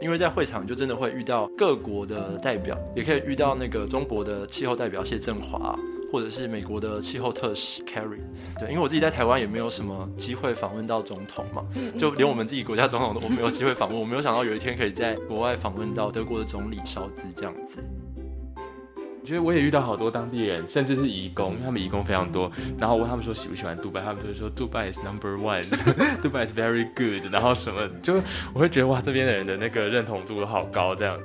因为在会场就真的会遇到各国的代表，也可以遇到那个中国的气候代表谢振华，或者是美国的气候特使 Carrie。对，因为我自己在台湾也没有什么机会访问到总统嘛，就连我们自己国家总统都我没有机会访问，我没有想到有一天可以在国外访问到德国的总理肖兹这样子。我觉得我也遇到好多当地人，甚至是移工，因为他们移工非常多。然后问他们说喜不喜欢杜拜，他们就说杜拜 is number one，杜拜 is very good。然后什么，就我会觉得哇，这边的人的那个认同度都好高这样子。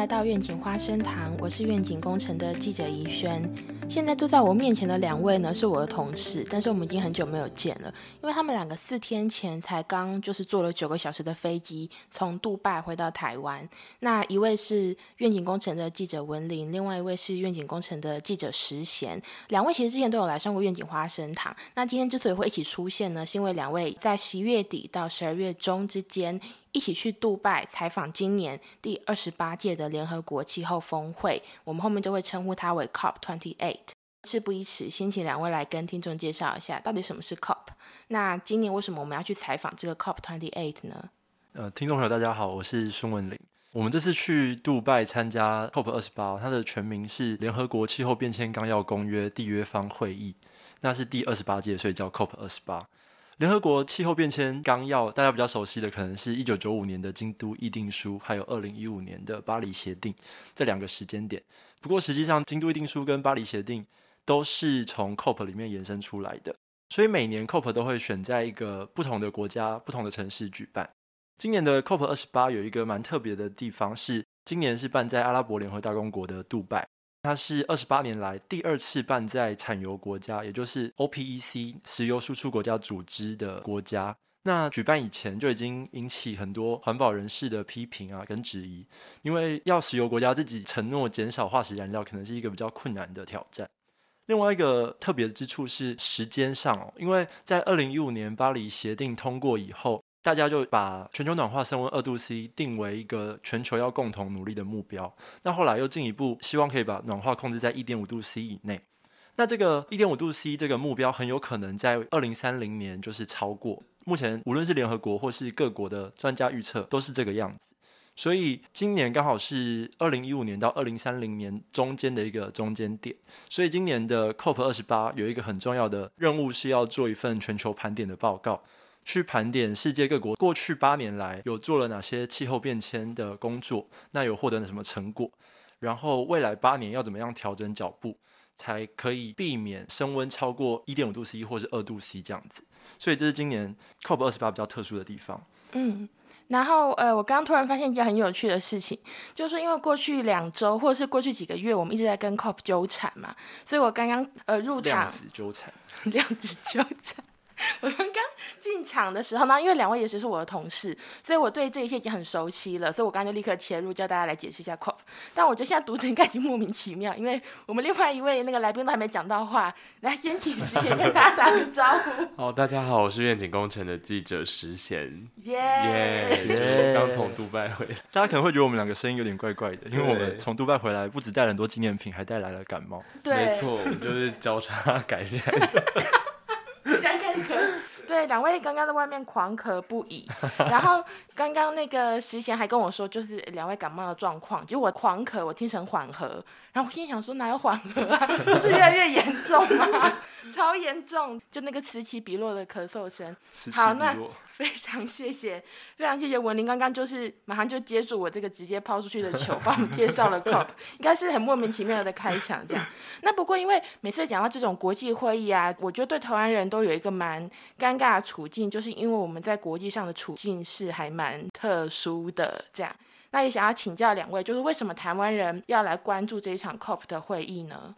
来到愿景花生堂，我是愿景工程的记者怡轩。现在坐在我面前的两位呢，是我的同事，但是我们已经很久没有见了，因为他们两个四天前才刚就是坐了九个小时的飞机从杜拜回到台湾。那一位是愿景工程的记者文林，另外一位是愿景工程的记者石贤。两位其实之前都有来上过愿景花生堂。那今天之所以会一起出现呢，是因为两位在十月底到十二月中之间。一起去杜拜采访今年第二十八届的联合国气候峰会，我们后面就会称呼它为 COP Twenty Eight。事不宜迟，先请两位来跟听众介绍一下，到底什么是 COP？那今年为什么我们要去采访这个 COP Twenty Eight 呢？呃，听众朋友大家好，我是孙文林。我们这次去杜拜参加 COP 二十八，它的全名是联合国气候变迁纲要公约缔约方会议，那是第二十八届，所以叫 COP 二十八。联合国气候变迁纲要，大家比较熟悉的可能是一九九五年的京都议定书，还有二零一五年的巴黎协定这两个时间点。不过实际上，京都议定书跟巴黎协定都是从 COP 里面延伸出来的，所以每年 COP 都会选在一个不同的国家、不同的城市举办。今年的 COP 二十八有一个蛮特别的地方，是今年是办在阿拉伯联合大公国的杜拜。它是二十八年来第二次办在产油国家，也就是 OPEC 石油输出国家组织的国家。那举办以前就已经引起很多环保人士的批评啊，跟质疑，因为要石油国家自己承诺减少化石燃料，可能是一个比较困难的挑战。另外一个特别之处是时间上哦，因为在二零一五年巴黎协定通过以后。大家就把全球暖化升温二度 C 定为一个全球要共同努力的目标。那后来又进一步希望可以把暖化控制在一点五度 C 以内。那这个一点五度 C 这个目标很有可能在二零三零年就是超过。目前无论是联合国或是各国的专家预测都是这个样子。所以今年刚好是二零一五年到二零三零年中间的一个中间点。所以今年的 COP 二十八有一个很重要的任务是要做一份全球盘点的报告。去盘点世界各国过去八年来有做了哪些气候变迁的工作，那有获得了什么成果？然后未来八年要怎么样调整脚步，才可以避免升温超过一点五度 C 或是二度 C 这样子？所以这是今年 COP 二十八比较特殊的地方。嗯，然后呃，我刚刚突然发现一件很有趣的事情，就是因为过去两周或者是过去几个月，我们一直在跟 COP 纠缠嘛，所以我刚刚呃入场量子纠缠，量子纠缠。我们刚进场的时候呢，因为两位也是我的同事，所以我对这一切已经很熟悉了，所以我刚刚就立刻切入，叫大家来解释一下 COP。但我觉得现在读者应该已经莫名其妙，因为我们另外一位那个来宾都还没讲到话，来先请石贤跟大家打个招呼。好，大家好，我是愿景工程的记者石贤。耶耶，刚从杜拜回来，大家可能会觉得我们两个声音有点怪怪的，因为我们从杜拜回来，不止带了很多纪念品，还带来了感冒。对，没错，我们就是交叉感染。对，两位刚刚在外面狂咳不已，然后刚刚那个石贤还跟我说，就是两位感冒的状况，就我狂咳，我听成缓和，然后我心想说哪有缓和啊，不是越来越严重吗？超严重，就那个此起彼落的咳嗽声。好，那。非常谢谢，非常谢谢文林，刚刚就是马上就接住我这个直接抛出去的球，帮我们介绍了 COP，应该是很莫名其妙的开场这样。那不过因为每次讲到这种国际会议啊，我觉得对台湾人都有一个蛮尴尬的处境，就是因为我们在国际上的处境是还蛮特殊的这样。那也想要请教两位，就是为什么台湾人要来关注这一场 COP 的会议呢？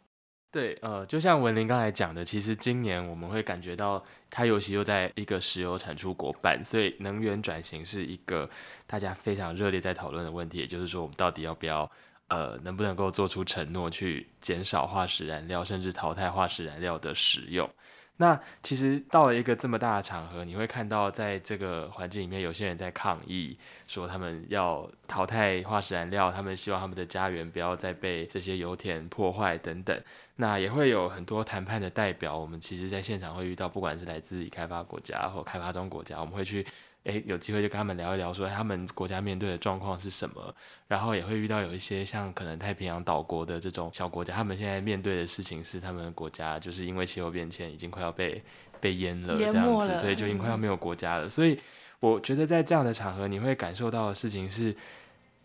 对，呃，就像文林刚才讲的，其实今年我们会感觉到，它尤其又在一个石油产出国办，所以能源转型是一个大家非常热烈在讨论的问题。也就是说，我们到底要不要，呃，能不能够做出承诺去减少化石燃料，甚至淘汰化石燃料的使用？那其实到了一个这么大的场合，你会看到在这个环境里面，有些人在抗议，说他们要淘汰化石燃料，他们希望他们的家园不要再被这些油田破坏等等。那也会有很多谈判的代表，我们其实在现场会遇到，不管是来自已开发国家或开发中国家，我们会去。诶，有机会就跟他们聊一聊，说他们国家面对的状况是什么，然后也会遇到有一些像可能太平洋岛国的这种小国家，他们现在面对的事情是他们的国家就是因为气候变迁已经快要被被淹了这样子，对，就已经快要没有国家了。所以我觉得在这样的场合，你会感受到的事情是，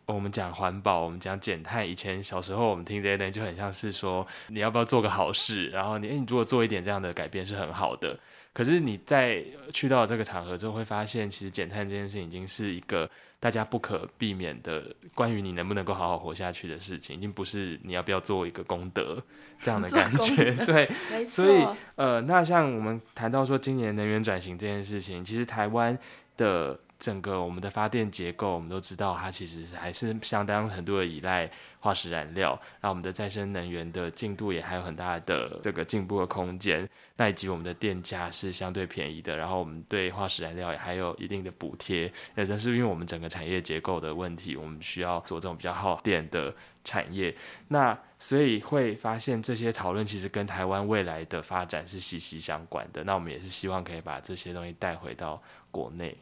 我们讲环保，我们讲减碳，以前小时候我们听这些东西就很像是说你要不要做个好事，然后你诶你如果做一点这样的改变是很好的。可是你在去到这个场合之后，会发现其实减碳这件事情已经是一个大家不可避免的关于你能不能够好好活下去的事情，已经不是你要不要做一个功德这样的感觉。对，所以呃，那像我们谈到说今年能源转型这件事情，其实台湾的。整个我们的发电结构，我们都知道，它其实还是相当程度的依赖化石燃料。那我们的再生能源的进度也还有很大的这个进步的空间。那以及我们的电价是相对便宜的，然后我们对化石燃料也还有一定的补贴。那正是因为我们整个产业结构的问题，我们需要做这种比较耗电的产业。那所以会发现这些讨论其实跟台湾未来的发展是息息相关的。那我们也是希望可以把这些东西带回到国内。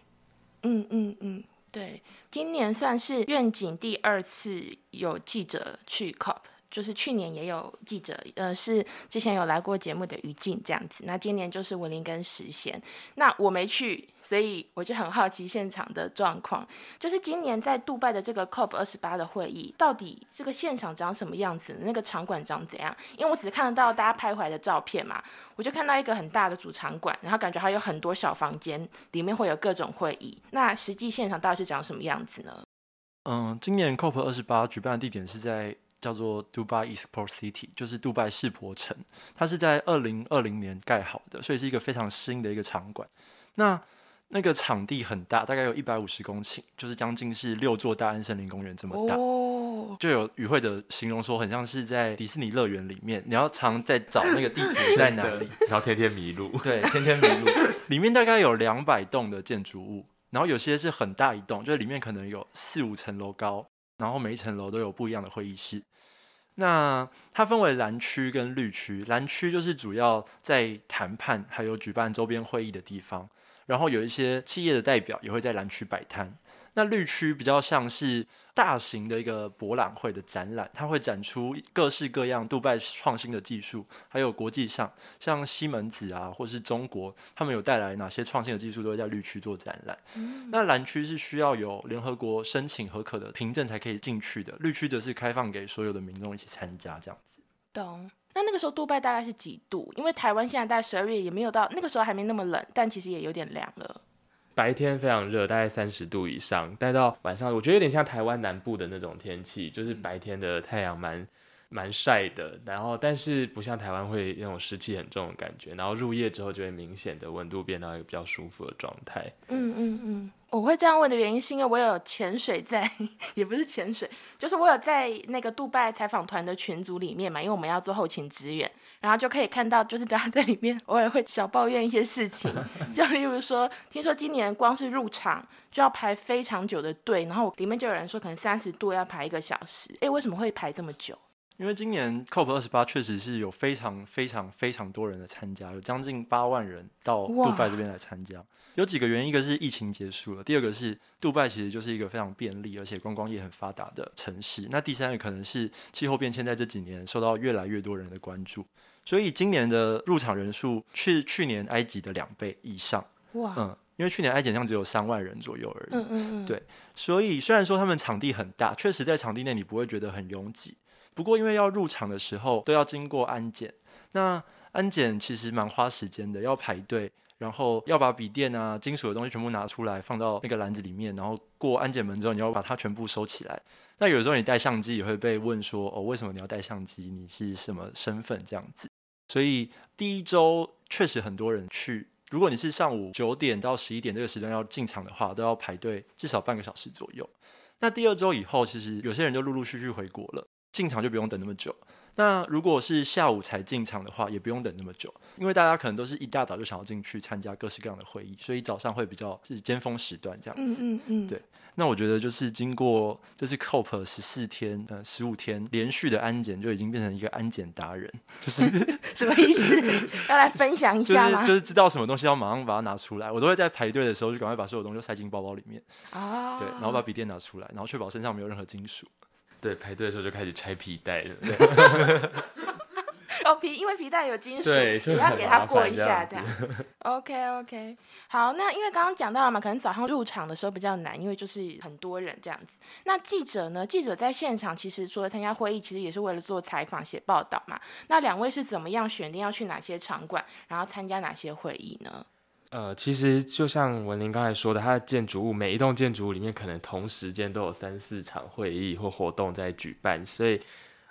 嗯嗯嗯，对，今年算是愿景第二次有记者去 COP。就是去年也有记者，呃，是之前有来过节目的于静这样子。那今年就是文林跟实贤，那我没去，所以我就很好奇现场的状况。就是今年在杜拜的这个 COP 二十八的会议，到底这个现场长什么样子？那个场馆长怎样？因为我只是看得到大家拍回来的照片嘛，我就看到一个很大的主场馆，然后感觉还有很多小房间，里面会有各种会议。那实际现场到底是长什么样子呢？嗯，今年 COP 二十八举办的地点是在。叫做 Dubai Export City，就是杜拜世博城，它是在二零二零年盖好的，所以是一个非常新的一个场馆。那那个场地很大，大概有一百五十公顷，就是将近是六座大安森林公园这么大。哦，就有与会者形容说，很像是在迪士尼乐园里面，你要常在找那个地图在哪里，然后天天迷路。对，天天迷路。里面大概有两百栋的建筑物，然后有些是很大一栋，就是里面可能有四五层楼高。然后每一层楼都有不一样的会议室。那它分为蓝区跟绿区，蓝区就是主要在谈判还有举办周边会议的地方，然后有一些企业的代表也会在蓝区摆摊。那绿区比较像是大型的一个博览会的展览，它会展出各式各样杜拜创新的技术，还有国际上像西门子啊，或是中国，他们有带来哪些创新的技术，都会在绿区做展览。那蓝区是需要有联合国申请合可的凭证才可以进去的，绿区则是开放给所有的民众一起参加这样子。懂。那那个时候杜拜大概是几度？因为台湾现在大概十二月也没有到，那个时候还没那么冷，但其实也有点凉了。白天非常热，大概三十度以上，待到晚上，我觉得有点像台湾南部的那种天气，就是白天的太阳蛮蛮晒的，然后但是不像台湾会那种湿气很重的感觉，然后入夜之后就会明显的温度变到一个比较舒服的状态。嗯嗯嗯。我会这样问的原因，是因为我有潜水在，也不是潜水，就是我有在那个杜拜采访团的群组里面嘛，因为我们要做后勤支援，然后就可以看到，就是大家在里面偶尔会小抱怨一些事情，就例如说，听说今年光是入场就要排非常久的队，然后里面就有人说可能三十度要排一个小时，哎，为什么会排这么久？因为今年 COP 二十八确实是有非常非常非常多人的参加，有将近八万人到杜拜这边来参加。有几个原因，一个是疫情结束了，第二个是杜拜其实就是一个非常便利而且观光业很发达的城市。那第三个可能是气候变迁在这几年受到越来越多人的关注，所以今年的入场人数是去年埃及的两倍以上。哇，嗯，因为去年埃及像只有三万人左右而已。嗯嗯嗯，对，所以虽然说他们场地很大，确实在场地内你不会觉得很拥挤。不过，因为要入场的时候都要经过安检，那安检其实蛮花时间的，要排队，然后要把笔电啊、金属的东西全部拿出来放到那个篮子里面，然后过安检门之后，你要把它全部收起来。那有时候你带相机也会被问说：“哦，为什么你要带相机？你是什么身份？”这样子。所以第一周确实很多人去，如果你是上午九点到十一点这个时段要进场的话，都要排队至少半个小时左右。那第二周以后，其实有些人就陆陆续续回国了。进场就不用等那么久，那如果是下午才进场的话，也不用等那么久，因为大家可能都是一大早就想要进去参加各式各样的会议，所以早上会比较是尖峰时段这样子。嗯嗯嗯，对那我觉得就是经过这次 COP 十四天呃十五天连续的安检，就已经变成一个安检达人，就是 什么意思？要来分享一下吗是？就是知道什么东西要马上把它拿出来，我都会在排队的时候就赶快把所有东西都塞进包包里面，啊，对，然后把笔电拿出来，然后确保身上没有任何金属。对，排队的时候就开始拆皮带了。哦皮，因为皮带有金属，对要很给它过一下，这样样。OK OK，好，那因为刚刚讲到了嘛，可能早上入场的时候比较难，因为就是很多人这样子。那记者呢？记者在现场其实除了参加会议，其实也是为了做采访、写报道嘛。那两位是怎么样选定要去哪些场馆，然后参加哪些会议呢？呃，其实就像文林刚才说的，它的建筑物每一栋建筑物里面可能同时间都有三四场会议或活动在举办，所以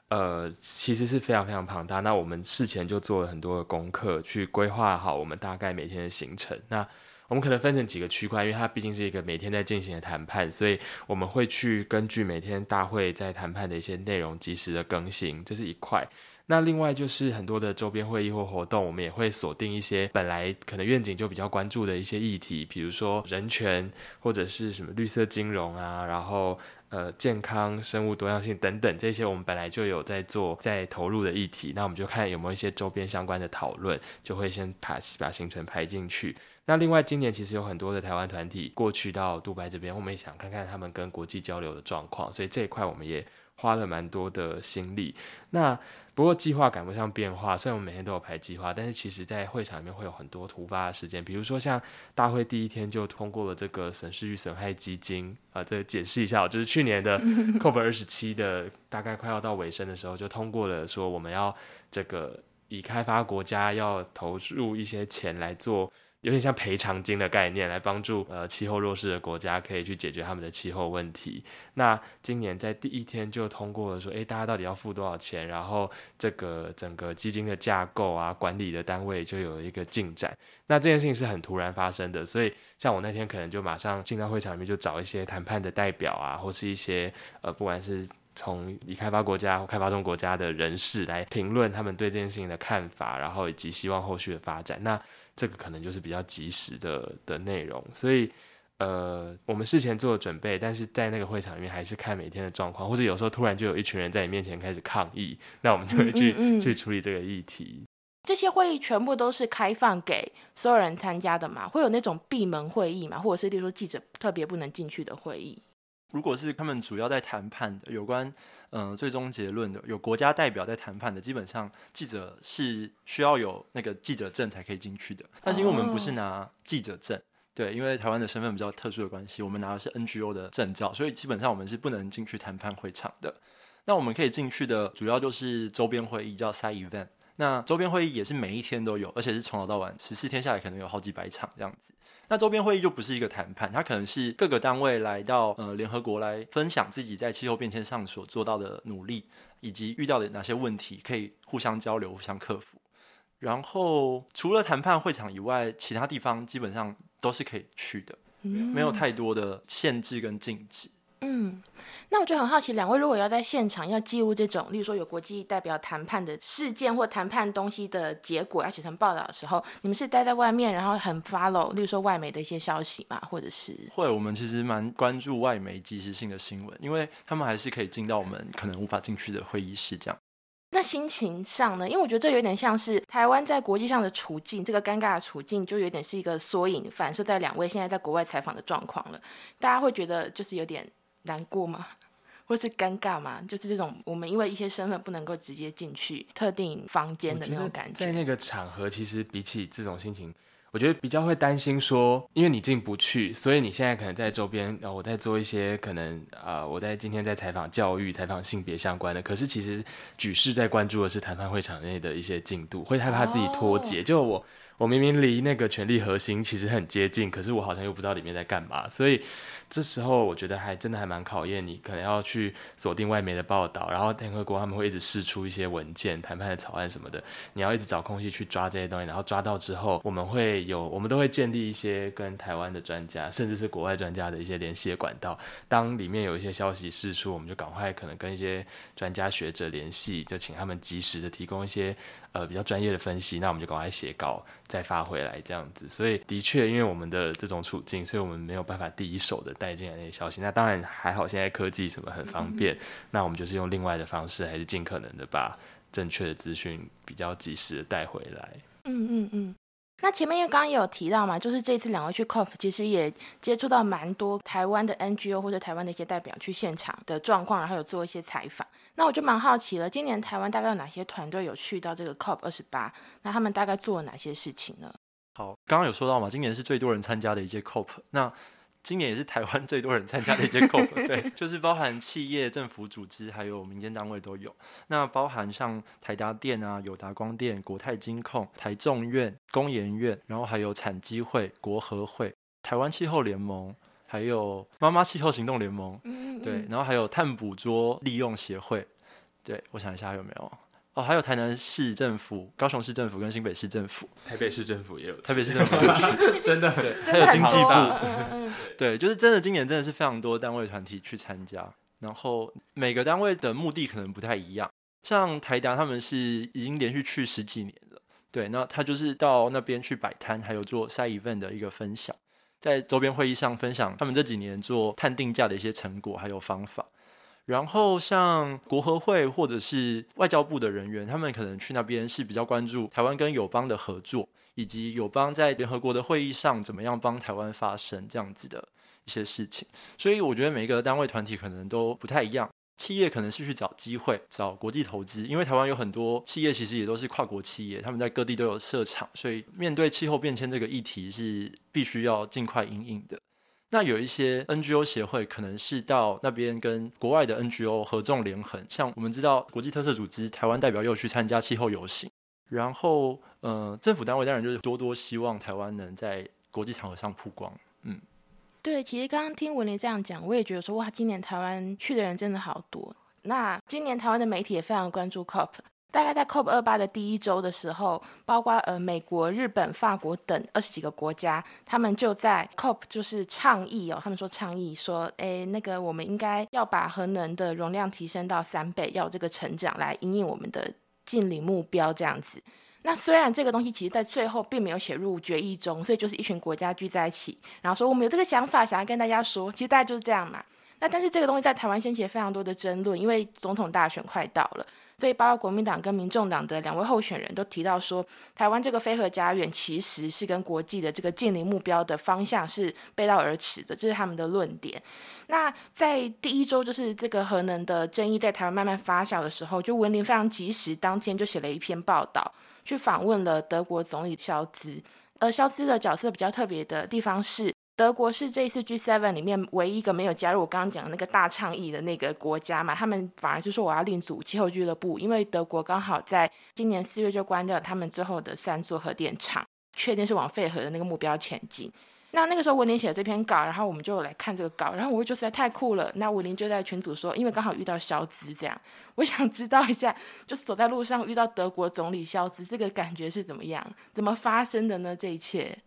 呃，其实是非常非常庞大。那我们事前就做了很多的功课，去规划好我们大概每天的行程。那我们可能分成几个区块，因为它毕竟是一个每天在进行的谈判，所以我们会去根据每天大会在谈判的一些内容及时的更新，这是一块。那另外就是很多的周边会议或活动，我们也会锁定一些本来可能愿景就比较关注的一些议题，比如说人权或者是什么绿色金融啊，然后呃健康、生物多样性等等这些，我们本来就有在做在投入的议题，那我们就看有没有一些周边相关的讨论，就会先把把行程排进去。那另外今年其实有很多的台湾团体过去到杜拜这边，我们也想看看他们跟国际交流的状况，所以这一块我们也花了蛮多的心力。那不过计划赶不上变化，虽然我们每天都有排计划，但是其实在会场里面会有很多突发的事件，比如说像大会第一天就通过了这个损失与损害基金啊，这个解释一下，就是去年的 COP 二十七的大概快要到尾声的时候，就通过了说我们要这个以开发国家要投入一些钱来做。有点像赔偿金的概念，来帮助呃气候弱势的国家可以去解决他们的气候问题。那今年在第一天就通过了说，诶，大家到底要付多少钱？然后这个整个基金的架构啊，管理的单位就有一个进展。那这件事情是很突然发生的，所以像我那天可能就马上进到会场里面，就找一些谈判的代表啊，或是一些呃，不管是从已开发国家或开发中国家的人士来评论他们对这件事情的看法，然后以及希望后续的发展。那这个可能就是比较及时的的内容，所以呃，我们事前做了准备，但是在那个会场里面还是看每天的状况，或者有时候突然就有一群人在你面前开始抗议，那我们就会去嗯嗯嗯去处理这个议题。这些会议全部都是开放给所有人参加的嘛？会有那种闭门会议嘛？或者是例如说记者特别不能进去的会议？如果是他们主要在谈判的，有关嗯、呃最终结论的，有国家代表在谈判的，基本上记者是需要有那个记者证才可以进去的。但是因为我们不是拿记者证，对，因为台湾的身份比较特殊的关系，我们拿的是 NGO 的证照，所以基本上我们是不能进去谈判会场的。那我们可以进去的主要就是周边会议，叫 side event。那周边会议也是每一天都有，而且是从早到晚，十四天下来可能有好几百场这样子。那周边会议就不是一个谈判，它可能是各个单位来到呃联合国来分享自己在气候变迁上所做到的努力，以及遇到的哪些问题，可以互相交流、互相克服。然后除了谈判会场以外，其他地方基本上都是可以去的，没有太多的限制跟禁止。嗯，那我就很好奇，两位如果要在现场要记录这种，例如说有国际代表谈判的事件或谈判东西的结果，要写成报道的时候，你们是待在外面，然后很 follow，例如说外媒的一些消息嘛，或者是会，我们其实蛮关注外媒即时性的新闻，因为他们还是可以进到我们可能无法进去的会议室这样。那心情上呢？因为我觉得这有点像是台湾在国际上的处境，这个尴尬的处境就有点是一个缩影，反射在两位现在在国外采访的状况了。大家会觉得就是有点难过吗？或是尴尬吗？就是这种我们因为一些身份不能够直接进去特定房间的那种感觉。在那个场合，其实比起这种心情，我觉得比较会担心说，因为你进不去，所以你现在可能在周边，然后我在做一些可能啊、呃我在今天在采访教育、采访性别相关的，可是其实举世在关注的是谈判会场内的一些进度，会害怕自己脱节。就我我明明离那个权力核心其实很接近，可是我好像又不知道里面在干嘛，所以这时候我觉得还真的还蛮考验你，可能要去锁定外媒的报道，然后联合国他们会一直试出一些文件、谈判的草案什么的，你要一直找空隙去抓这些东西，然后抓到之后，我们会有，我们都会建立一些跟台湾的专家，甚至是国外专家的一些联系的管道。当里面有一些消息释出，我们就赶快可能跟一些专家学者联系，就请他们及时的提供一些。呃，比较专业的分析，那我们就赶快写稿再发回来这样子。所以的确，因为我们的这种处境，所以我们没有办法第一手的带进来那些消息。那当然还好，现在科技什么很方便，那我们就是用另外的方式，还是尽可能的把正确的资讯比较及时的带回来。嗯嗯嗯。那前面因为刚刚也有提到嘛，就是这次两位去 COP，其实也接触到蛮多台湾的 NGO 或者台湾的一些代表去现场的状况，然后有做一些采访。那我就蛮好奇了，今年台湾大概有哪些团队有去到这个 COP 二十八？那他们大概做了哪些事情呢？好，刚刚有说到嘛，今年是最多人参加的一届 COP。那今年也是台湾最多人参加的一届 COP，对，就是包含企业、政府组织还有民间单位都有。那包含像台达电啊、友达光电、国泰金控、台众院、工研院，然后还有产机会、国合会、台湾气候联盟，还有妈妈气候行动联盟，对，然后还有碳捕捉利用协会，对我想一下还有没有。哦，还有台南市政府、高雄市政府跟新北市政府，台北市政府也有，台北市政府 真的对，还有经济部，对，就是真的，今年真的是非常多单位团体去参加，然后每个单位的目的可能不太一样，像台达他们是已经连续去十几年了，对，那他就是到那边去摆摊，还有做 side event 的一个分享，在周边会议上分享他们这几年做碳定价的一些成果还有方法。然后像国合会或者是外交部的人员，他们可能去那边是比较关注台湾跟友邦的合作，以及友邦在联合国的会议上怎么样帮台湾发声这样子的一些事情。所以我觉得每一个单位团体可能都不太一样。企业可能是去找机会、找国际投资，因为台湾有很多企业其实也都是跨国企业，他们在各地都有设厂，所以面对气候变迁这个议题是必须要尽快应应的。那有一些 NGO 协会可能是到那边跟国外的 NGO 合纵连横，像我们知道国际特色组织台湾代表又去参加气候游行，然后呃政府单位当然就是多多希望台湾能在国际场合上曝光。嗯，对，其实刚刚听文林这样讲，我也觉得说哇，今年台湾去的人真的好多。那今年台湾的媒体也非常关注 COP。大概在 COP 二八的第一周的时候，包括呃美国、日本、法国等二十几个国家，他们就在 COP 就是倡议哦，他们说倡议说，哎，那个我们应该要把核能的容量提升到三倍，要这个成长来引领我们的近邻目标这样子。那虽然这个东西其实在最后并没有写入决议中，所以就是一群国家聚在一起，然后说我们有这个想法，想要跟大家说，其实大概就是这样嘛。那但是这个东西在台湾掀起了非常多的争论，因为总统大选快到了。所以，包括国民党跟民众党的两位候选人都提到说，台湾这个非核家园其实是跟国际的这个近邻目标的方向是背道而驰的，这是他们的论点。那在第一周，就是这个核能的争议在台湾慢慢发酵的时候，就文林非常及时，当天就写了一篇报道，去访问了德国总理肖兹。而肖兹的角色比较特别的地方是。德国是这一次 G7 里面唯一一个没有加入我刚刚讲的那个大倡议的那个国家嘛？他们反而是说我要另组气候俱乐部，因为德国刚好在今年四月就关掉他们之后的三座核电厂，确定是往废核的那个目标前进。那那个时候文林写了这篇稿，然后我们就来看这个稿，然后我就觉得实在太酷了。那文林就在群组说，因为刚好遇到肖兹这样，我想知道一下，就是走在路上遇到德国总理肖兹，这个感觉是怎么样？怎么发生的呢？这一切，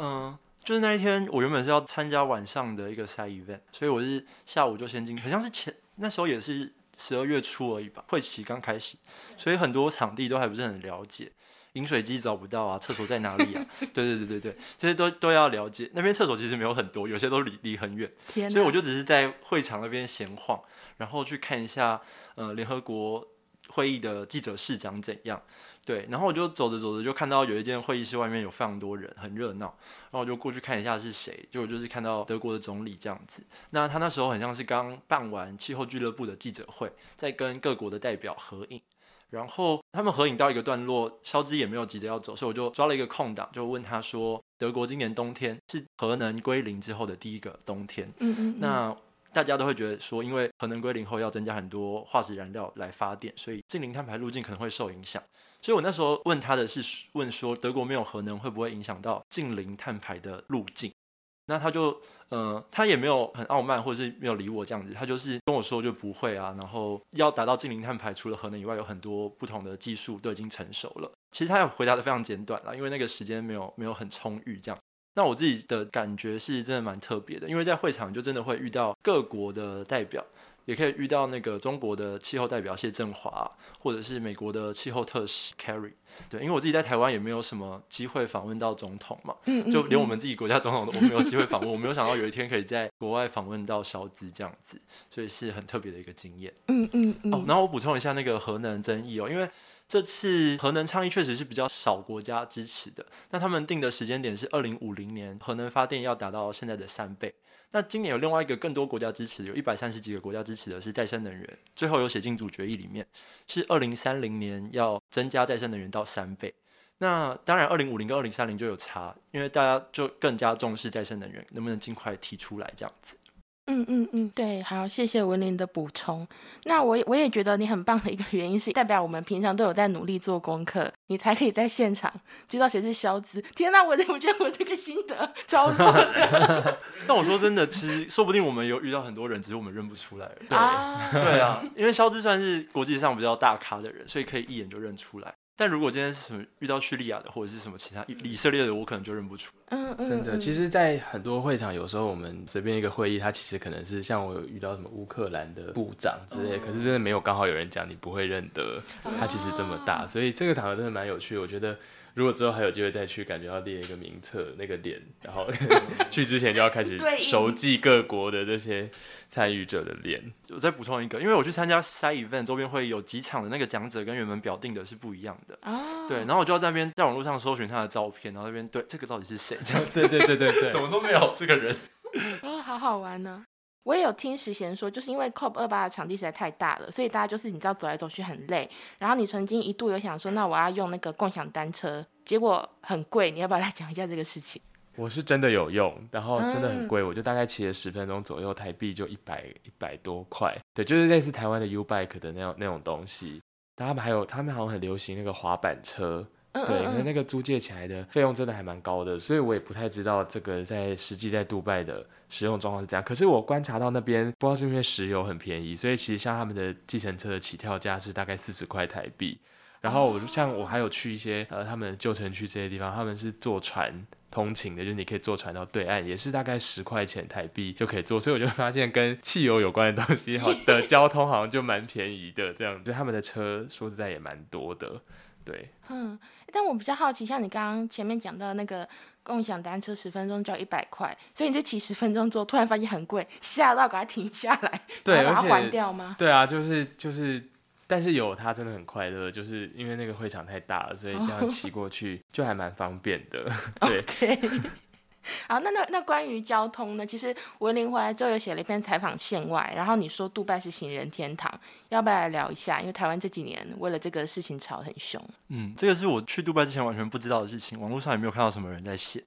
嗯。就是那一天，我原本是要参加晚上的一个 side event，所以我是下午就先进，好像是前那时候也是十二月初而已吧，会期刚开始，所以很多场地都还不是很了解，饮水机找不到啊，厕所在哪里啊？对对对对对，这些都都要了解。那边厕所其实没有很多，有些都离离很远，所以我就只是在会场那边闲晃，然后去看一下呃联合国会议的记者室长怎样。对，然后我就走着走着就看到有一间会议室外面有非常多人，很热闹。然后我就过去看一下是谁，结果就是看到德国的总理这样子。那他那时候很像是刚办完气候俱乐部的记者会，在跟各国的代表合影。然后他们合影到一个段落，肖兹也没有急着要走，所以我就抓了一个空档，就问他说：“德国今年冬天是核能归零之后的第一个冬天。”嗯嗯。那大家都会觉得说，因为核能归零后要增加很多化石燃料来发电，所以近零碳排路径可能会受影响。所以我那时候问他的是问说，德国没有核能会不会影响到近零碳排的路径？那他就呃，他也没有很傲慢，或者是没有理我这样子，他就是跟我说就不会啊。然后要达到近零碳排，除了核能以外，有很多不同的技术都已经成熟了。其实他回答的非常简短了，因为那个时间没有没有很充裕这样。那我自己的感觉是真的蛮特别的，因为在会场就真的会遇到各国的代表。也可以遇到那个中国的气候代表谢振华，或者是美国的气候特使 Carrie。对，因为我自己在台湾也没有什么机会访问到总统嘛，就连我们自己国家总统都我没有机会访问，我没有想到有一天可以在国外访问到小资这样子，所以是很特别的一个经验。嗯嗯嗯。哦，然后我补充一下那个核能争议哦，因为这次核能倡议确实是比较少国家支持的，那他们定的时间点是二零五零年，核能发电要达到现在的三倍。那今年有另外一个更多国家支持，有一百三十几个国家支持的是再生能源，最后有写进主决议里面，是二零三零年要增加再生能源到三倍。那当然，二零五零跟二零三零就有差，因为大家就更加重视再生能源，能不能尽快提出来这样子。嗯嗯嗯，对，好，谢谢文林的补充。那我我也觉得你很棒的一个原因是，代表我们平常都有在努力做功课，你才可以在现场知道谁是肖子。天哪，我我觉得我这个心得 超弱的。但我说真的，其实说不定我们有遇到很多人，只是我们认不出来。对对啊，因为肖子算是国际上比较大咖的人，所以可以一眼就认出来。但如果今天是什么遇到叙利亚的，或者是什么其他以色列的，我可能就认不出。嗯嗯，真的，其实，在很多会场，有时候我们随便一个会议，它其实可能是像我有遇到什么乌克兰的部长之类，可是真的没有刚好有人讲，你不会认得他其实这么大，所以这个场合真的蛮有趣，我觉得。如果之后还有机会再去，感觉要列一个名册，那个脸，然后 去之前就要开始熟记各国的这些参与者的脸。我再补充一个，因为我去参加 side event 周边会有几场的那个讲者跟原本表定的是不一样的啊。对，然后我就要在那边在网络上搜寻他的照片，然后那边对这个到底是谁？这样对对对对对，怎么都没有这个人。哦，好好玩呢。我也有听实贤说，就是因为 COP 二八的场地实在太大了，所以大家就是你知道走来走去很累。然后你曾经一度有想说，那我要用那个共享单车，结果很贵。你要不要来讲一下这个事情？我是真的有用，然后真的很贵，我就大概骑了十分钟左右，台币就一百一百多块。对，就是类似台湾的 U Bike 的那种那种东西。他们还有，他们好像很流行那个滑板车。对，可是那个租借起来的费用真的还蛮高的，所以我也不太知道这个在实际在杜拜的使用状况是这样。可是我观察到那边不知道是因为石油很便宜，所以其实像他们的计程车的起跳价是大概四十块台币。然后我像我还有去一些呃他们旧城区这些地方，他们是坐船通勤的，就是你可以坐船到对岸，也是大概十块钱台币就可以坐。所以我就发现跟汽油有关的东西好的交通好像就蛮便宜的，这样就他们的车说实在也蛮多的。对，嗯，但我比较好奇，像你刚刚前面讲到那个共享单车，十分钟就要一百块，所以你在骑十分钟之后，突然发现很贵，吓到赶快停下来，对，把它还掉吗？对啊，就是就是，但是有它真的很快乐，就是因为那个会场太大了，所以这样骑过去就还蛮方便的，对。好，那那那关于交通呢？其实文林回来之后有写了一篇采访线外，然后你说杜拜是行人天堂，要不要来聊一下？因为台湾这几年为了这个事情吵很凶。嗯，这个是我去杜拜之前完全不知道的事情，网络上也没有看到什么人在写。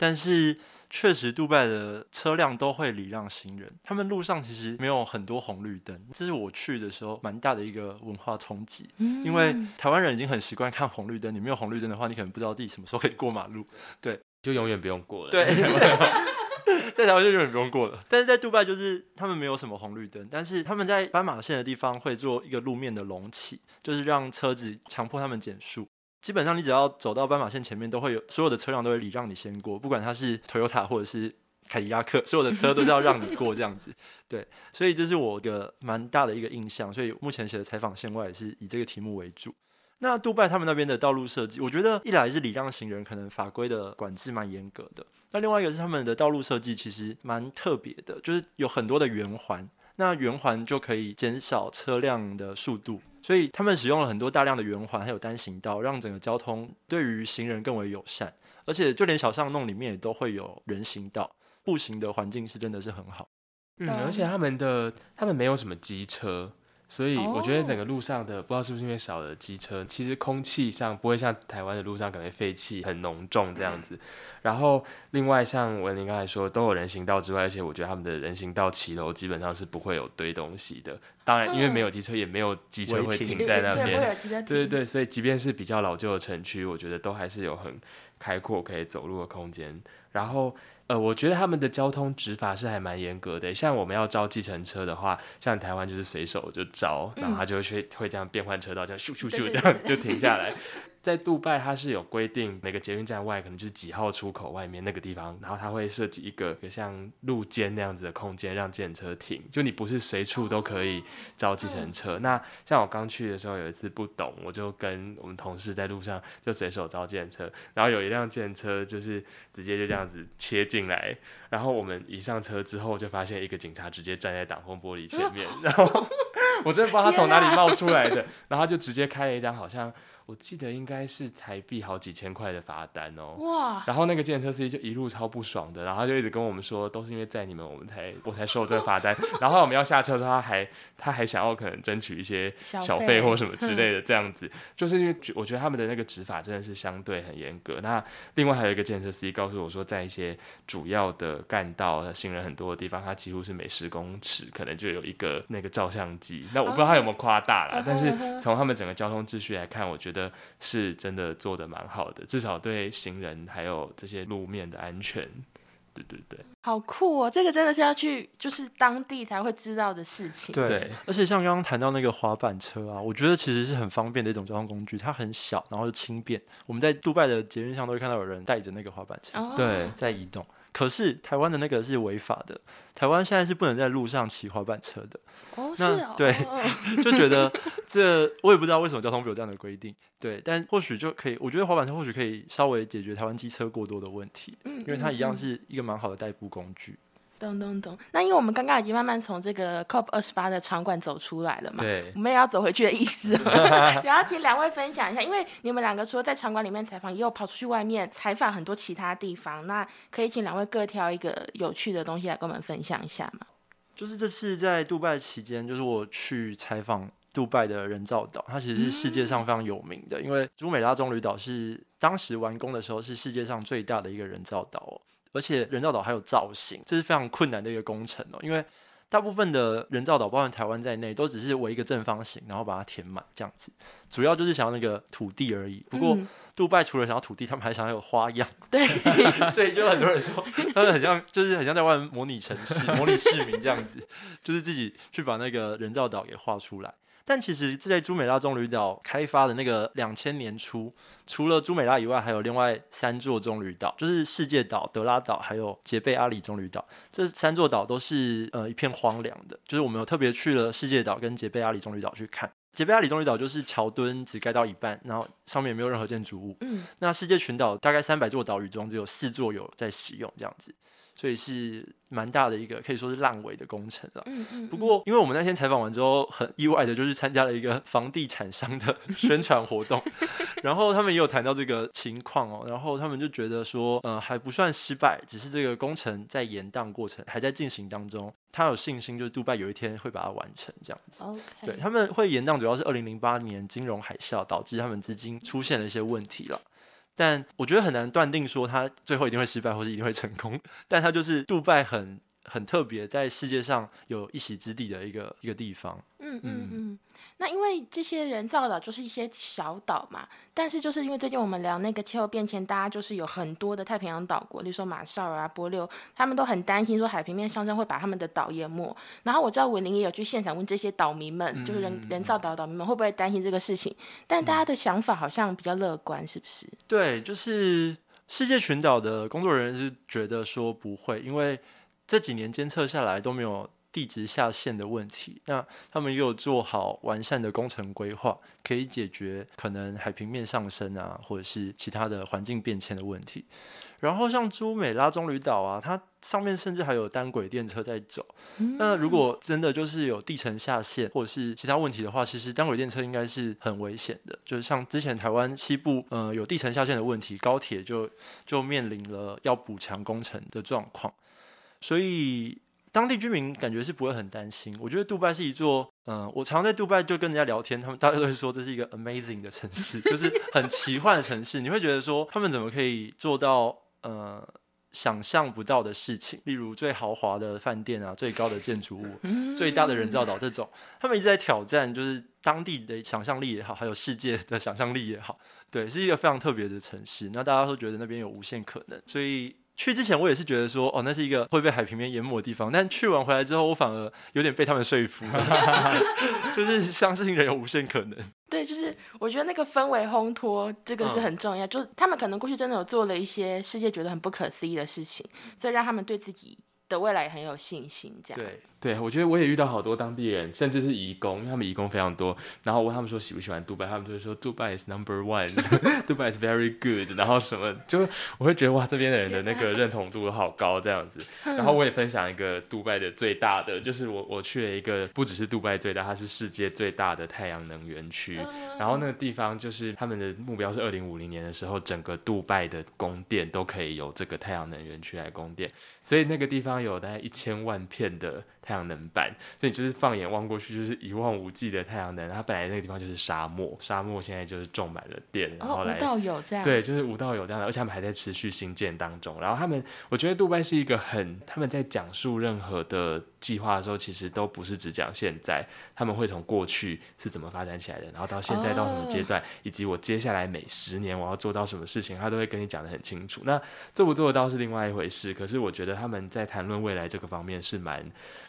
但是确实，杜拜的车辆都会礼让行人，他们路上其实没有很多红绿灯，这是我去的时候蛮大的一个文化冲击。因为台湾人已经很习惯看红绿灯，你没有红绿灯的话，你可能不知道自己什么时候可以过马路。对。就永远不用过了。对，在台湾就永远不用过了。但是在杜拜就是他们没有什么红绿灯，但是他们在斑马线的地方会做一个路面的隆起，就是让车子强迫他们减速。基本上你只要走到斑马线前面，都会有所有的车辆都会礼让你先过，不管它是 Toyota 或者是凯迪拉克，所有的车都是要让你过这样子。对，所以这是我的蛮大的一个印象。所以目前写的采访线外也是以这个题目为主。那杜拜他们那边的道路设计，我觉得一来是礼让行人，可能法规的管制蛮严格的。那另外一个是他们的道路设计其实蛮特别的，就是有很多的圆环，那圆环就可以减少车辆的速度，所以他们使用了很多大量的圆环，还有单行道，让整个交通对于行人更为友善。而且就连小巷弄里面也都会有人行道，步行的环境是真的是很好。嗯，而且他们的他们没有什么机车。所以我觉得整个路上的不知道是不是因为少了机车，其实空气上不会像台湾的路上可能废气很浓重这样子。然后另外像文林刚才说，都有人行道之外，而且我觉得他们的人行道骑楼基本上是不会有堆东西的。当然，因为没有机车，也没有机车会停在那边。对对对，所以即便是比较老旧的城区，我觉得都还是有很开阔可以走路的空间。然后。呃，我觉得他们的交通执法是还蛮严格的。像我们要招计程车的话，像台湾就是随手就招，然后他就会会这样变换车道，这样咻咻咻这样就停下来。在杜拜，它是有规定，每个捷运站外可能就是几号出口外面那个地方，然后它会设计一个像路肩那样子的空间，让计程车停。就你不是随处都可以招计程车。那像我刚去的时候，有一次不懂，我就跟我们同事在路上就随手招计程车，然后有一辆计程车就是直接就这样子切进来，然后我们一上车之后，就发现一个警察直接站在挡风玻璃前面，然后 我真的不知道他从哪里冒出来的，然后就直接开了一张好像。我记得应该是台币好几千块的罚单哦。哇！然后那个计程车司机就一路超不爽的，然后他就一直跟我们说，都是因为在你们，我们才我才收这个罚单。然后我们要下车的时候，他还他还想要可能争取一些小费或什么之类 的，这样子，就是因为我觉得他们的那个执法真的是相对很严格。那另外还有一个计程车司机告诉我说，在一些主要的干道、行人很多的地方，他几乎是每十公尺可能就有一个那个照相机。那我不知道他有没有夸大了，但是从他们整个交通秩序来看，我觉得。是真的做的蛮好的，至少对行人还有这些路面的安全，对对对，好酷哦！这个真的是要去，就是当地才会知道的事情。对，而且像刚刚谈到那个滑板车啊，我觉得其实是很方便的一种交通工具，它很小，然后又轻便。我们在杜拜的捷运上都会看到有人带着那个滑板车，对，在移动。可是台湾的那个是违法的，台湾现在是不能在路上骑滑板车的。哦，是哦，对，就觉得这我也不知道为什么交通部有这样的规定。对，但或许就可以，我觉得滑板车或许可以稍微解决台湾机车过多的问题，嗯，因为它一样是一个蛮好的代步工具。咚咚咚，那因为我们刚刚已经慢慢从这个 COP 二十八的场馆走出来了嘛，对，我们也要走回去的意思。然后请两位分享一下，因为你们两个除了在场馆里面采访，也有跑出去外面采访很多其他地方。那可以请两位各挑一个有趣的东西来跟我们分享一下吗？就是这次在杜拜期间，就是我去采访杜拜的人造岛，它其实是世界上非常有名的，因为朱美拉棕榈岛是当时完工的时候是世界上最大的一个人造岛。而且人造岛还有造型，这是非常困难的一个工程哦。因为大部分的人造岛，包含台湾在内，都只是围一个正方形，然后把它填满这样子，主要就是想要那个土地而已。不过，杜拜除了想要土地，他们还想要有花样。对，所以就很多人说，他们很像，就是很像在外面模拟城市、模拟市民这样子，就是自己去把那个人造岛给画出来。但其实这在朱美拉棕榈岛开发的那个两千年初，除了朱美拉以外，还有另外三座棕榈岛，就是世界岛、德拉岛还有杰贝阿里棕榈岛。这三座岛都是呃一片荒凉的，就是我们有特别去了世界岛跟杰贝阿里棕榈岛去看。杰贝阿里棕榈岛就是桥墩只盖到一半，然后上面也没有任何建筑物。嗯，那世界群岛大概三百座岛屿中，只有四座有在使用这样子。所以是蛮大的一个，可以说是烂尾的工程了。嗯嗯。不过，因为我们那天采访完之后，很意外的就是参加了一个 房地产商的 宣传活动，然后他们也有谈到这个情况哦。然后他们就觉得说，呃，还不算失败，只是这个工程在延宕过程还在进行当中。他有信心，就是杜拜有一天会把它完成这样子。对他们会延宕，主要是二零零八年金融海啸导致他们资金出现了一些问题了。但我觉得很难断定说他最后一定会失败，或是一定会成功。但他就是杜拜很很特别，在世界上有一席之地的一个一个地方。嗯嗯嗯。那因为这些人造岛就是一些小岛嘛，但是就是因为最近我们聊那个气候变迁，大家就是有很多的太平洋岛国，例如说马绍尔啊、波六，他们都很担心说海平面上升会把他们的岛淹没。然后我知道文林也有去现场问这些岛民们，就是人人造岛岛民们会不会担心这个事情，但大家的想法好像比较乐观，是不是？对，就是世界群岛的工作人员是觉得说不会，因为这几年监测下来都没有。地质下陷的问题，那他们也有做好完善的工程规划，可以解决可能海平面上升啊，或者是其他的环境变迁的问题。然后像朱美拉棕榈岛啊，它上面甚至还有单轨电车在走。那如果真的就是有地层下陷或者是其他问题的话，其实单轨电车应该是很危险的。就是像之前台湾西部呃有地层下陷的问题，高铁就就面临了要补强工程的状况，所以。当地居民感觉是不会很担心。我觉得杜拜是一座，嗯、我常在杜拜就跟人家聊天，他们大家都会说这是一个 amazing 的城市，就是很奇幻的城市。你会觉得说他们怎么可以做到，呃。想象不到的事情，例如最豪华的饭店啊，最高的建筑物，最大的人造岛这种，他们一直在挑战，就是当地的想象力也好，还有世界的想象力也好，对，是一个非常特别的城市。那大家都觉得那边有无限可能，所以去之前我也是觉得说，哦，那是一个会被海平面淹没的地方。但去完回来之后，我反而有点被他们说服了，就是相信人有无限可能。对，就是我觉得那个氛围烘托，这个是嗯很重要。就是他们可能过去真的有做了一些世界觉得很不可思议的事情，所以让他们对自己的未来也很有信心。这样，对，对，我觉得我也遇到好多当地人，甚至是移工，因为他们移工非常多。然后我问他们说喜不喜欢杜拜，他们就会说杜拜 is number one，杜拜 is very good，然后什么，就我会觉得哇，这边的人的那个认同度好高这样子。然后我也分享一个杜拜的最大的，就是我我去了一个不只是杜拜最大，它是世界最大的太阳能园区。然后那个地方就是他们的目标是二零五零年的时候，整个杜拜的供电都可以由这个太阳能园区来供电。所以那个地方有大概一千万片的太阳能板，所以你就是放眼望过去就是一望无际的太阳能。它本来那个地方就是沙漠，沙漠现在就是种满了电，然后哦，来无道有这样，对，就是无道有这样的，而且他们还在持续新建当中。然后他们，我觉得杜拜是一个很，他们在讲述任何的计划的时候，其实都不是只讲现在，他们会从过去是怎么发展起来的，然后到现在到什么阶段，以及我接下来每十年我要做到什么事情，他都会跟你讲的很清楚。那做不做得到是另外一回事，可是我觉得他们在谈论未来这个方面是蛮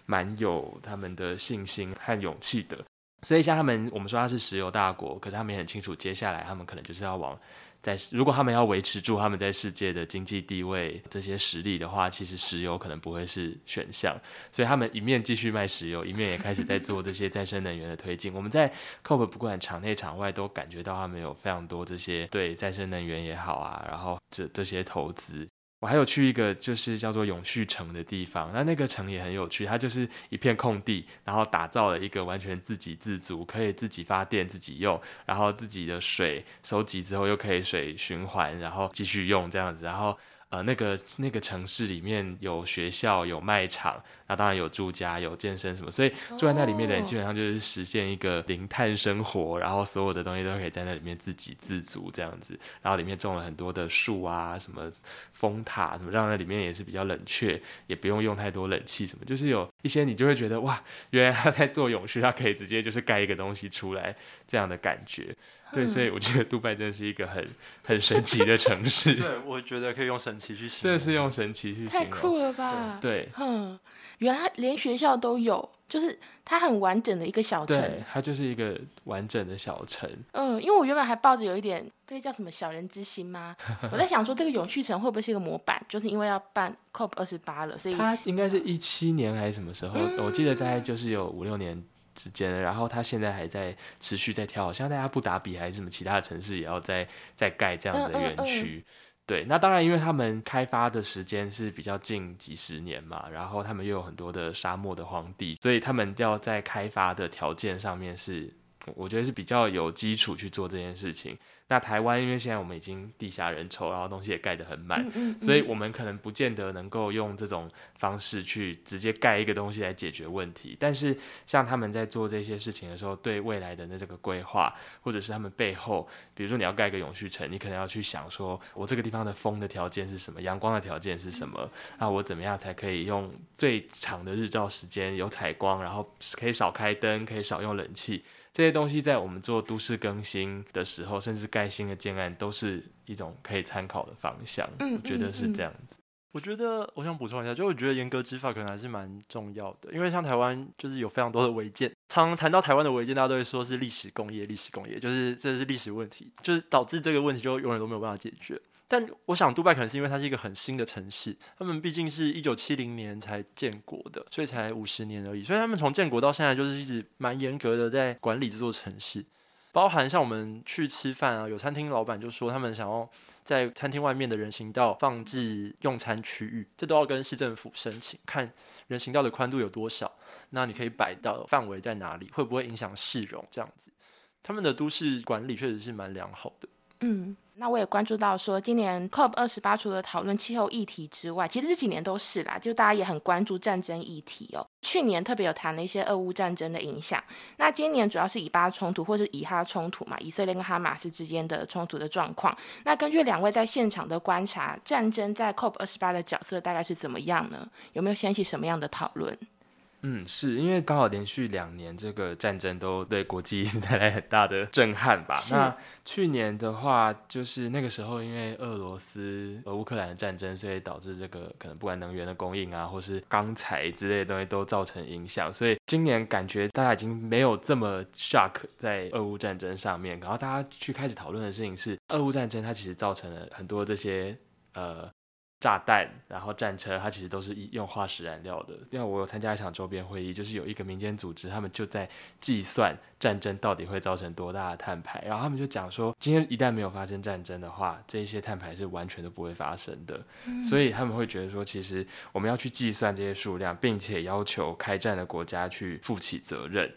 蛮有他们的信心和勇气的。所以像他们，我们说他是石油大国，可是他们也很清楚，接下来他们可能就是要往在如果他们要维持住他们在世界的经济地位这些实力的话，其实石油可能不会是选项。所以他们一面继续卖石油，一面也开始在做这些再生能源的推进。我们在 COP 不管场内场外都感觉到他们有非常多这些对再生能源也好啊，然后这这些投资。我还有去一个就是叫做永续城的地方，那那个城也很有趣，它就是一片空地，然后打造了一个完全自给自足，可以自己发电、自己用，然后自己的水收集之后又可以水循环，然后继续用这样子，然后。呃，那个那个城市里面有学校、有卖场，那当然有住家、有健身什么，所以住在那里面的人哦基本上就是实现一个零碳生活，然后所有的东西都可以在那里面自给自足这样子，然后里面种了很多的树啊，什么风塔什么，让那里面也是比较冷却，也不用用太多冷气什么，就是有一些你就会觉得哇，原来他在做永续，他可以直接就是盖一个东西出来这样的感觉。对，所以我觉得杜拜真的是一个很很神奇的城市，对，我觉得可以用神奇去形真容。的是用神奇去太形容。酷了吧？对哼，原来连学校都有，就是它很完整的一个小城。对，它就是一个完整的小城。嗯，因为我原本还抱着有一点，这个叫什么小人之心吗？我在想说，这个永续城会不会是一个模板？就是因为要办 COP 二十八了，所以它应该是一七年还是什么时候？嗯我记得大概就是有五六年之间了。然后它现在还在持续在跳，好像在阿布达比还是什么其他的城市也要在在盖这样子的嗯嗯园区。对，那当然，因为他们开发的时间是比较近几十年嘛，然后他们又有很多的沙漠的荒地，所以他们要在开发的条件上面是，我觉得是比较有基础去做这件事情。那台湾因为现在我们已经地下人稠，然后东西也盖得很满，嗯嗯，所以我们可能不见得能够用这种方式去直接盖一个东西来解决问题。但是像他们在做这些事情的时候，对未来的那这个规划，或者是他们背后，比如说你要盖一个永续城，你可能要去想说，我这个地方的风的条件是什么，阳光的条件是什么，那我怎么样才可以用最长的日照时间有采光，然后可以少开灯，可以少用冷气。这些东西在我们做都市更新的时候，甚至盖新的建案，都是一种可以参考的方向。嗯我觉得是嗯这样子。我觉得我想补充一下，就我觉得严格执法可能还是蛮重要的，因为像台湾就是有非常多的违建，常常谈到台湾的违建，大家都会说是历史工业，历史工业就是这是历史问题，就是导致这个问题就永远都没有办法解决。但我想，杜拜可能是因为它是一个很新的城市，他们毕竟是一九七零年才建国的，所以才五十年而已。所以他们从建国到现在，就是一直蛮严格的在管理这座城市，包含像我们去吃饭啊，有餐厅老板就说他们想要在餐厅外面的人行道放置用餐区域，这都要跟市政府申请，看人行道的宽度有多少，那你可以摆到范围在哪里，会不会影响市容这样子。他们的都市管理确实是蛮良好的。嗯，那我也关注到说，今年 COP 二十八除了讨论气候议题之外，其实这几年都是啦，就大家也很关注战争议题哦。去年特别有谈了一些俄乌战争的影响，那今年主要是以巴冲突或是以哈冲突嘛，以色列跟哈马斯之间的冲突的状况。那根据两位在现场的观察，战争在 COP 二十八的角色大概是怎么样呢？有没有掀起什么样的讨论？嗯，是因为刚好连续两年这个战争都对国际 带来很大的震撼吧。那去年的话，就是那个时候因为俄罗斯和乌克兰的战争，所以导致这个可能不管能源的供应啊，或是钢材之类的东西都造成影响。所以今年感觉大家已经没有这么 shock 在俄乌战争上面，然后大家去开始讨论的事情是，俄乌战争它其实造成了很多这些呃。炸弹，然后战车，它其实都是用化石燃料的。因为我有参加一场周边会议，就是有一个民间组织，他们就在计算战争到底会造成多大的碳排，然后他们就讲说，今天一旦没有发生战争的话，这些碳排是完全都不会发生的。所以他们会觉得说，其实我们要去计算这些数量，并且要求开战的国家去负起责任。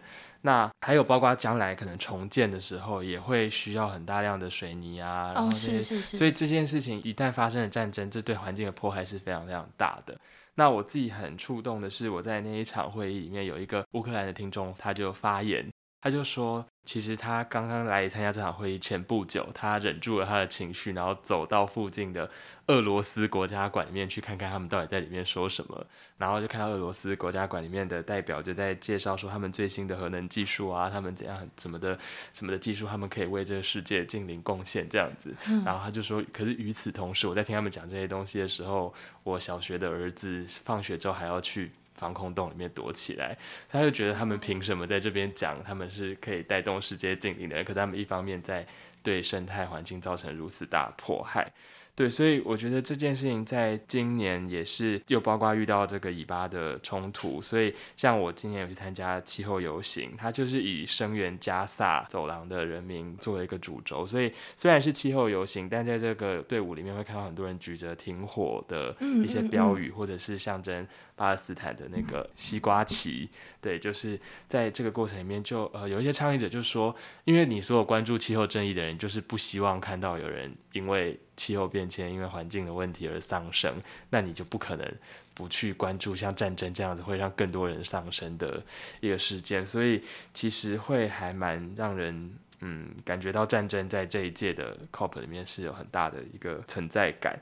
那还有包括将来可能重建的时候，也会需要很大量的水泥啊，然后这些，所以这件事情一旦发生了战争，这对环境的破坏是非常非常大的。那我自己很触动的是，我在那一场会议里面有一个乌克兰的听众，他就发言，他就说。其实他刚刚来参加这场会议前不久，他忍住了他的情绪，然后走到附近的俄罗斯国家馆里面去看看他们到底在里面说什么。然后就看到俄罗斯国家馆里面的代表就在介绍说他们最新的核能技术啊，他们怎样什么的什么的技术，他们可以为这个世界尽零贡献这样子。然后他就说，可是与此同时，我在听他们讲这些东西的时候，我小学的儿子放学之后还要去。防空洞里面躲起来，他就觉得他们凭什么在这边讲他们是可以带动世界静灵的人？可是他们一方面在对生态环境造成如此大迫害。对，所以我觉得这件事情在今年也是又包括遇到这个以巴的冲突，所以像我今年有去参加气候游行，它就是以声援加萨走廊的人民作为一个主轴，所以虽然是气候游行，但在这个队伍里面会看到很多人举着停火的一些标语，或者是象征巴勒斯坦的那个西瓜旗。对，就是在这个过程里面，就呃有一些倡议者就说，因为你所有关注气候正义的人，就是不希望看到有人因为气候变迁、因为环境的问题而丧生，那你就不可能不去关注像战争这样子会让更多人丧生的一个事件，所以其实会还蛮让人嗯感觉到战争在这一届的 COP 里面是有很大的一个存在感。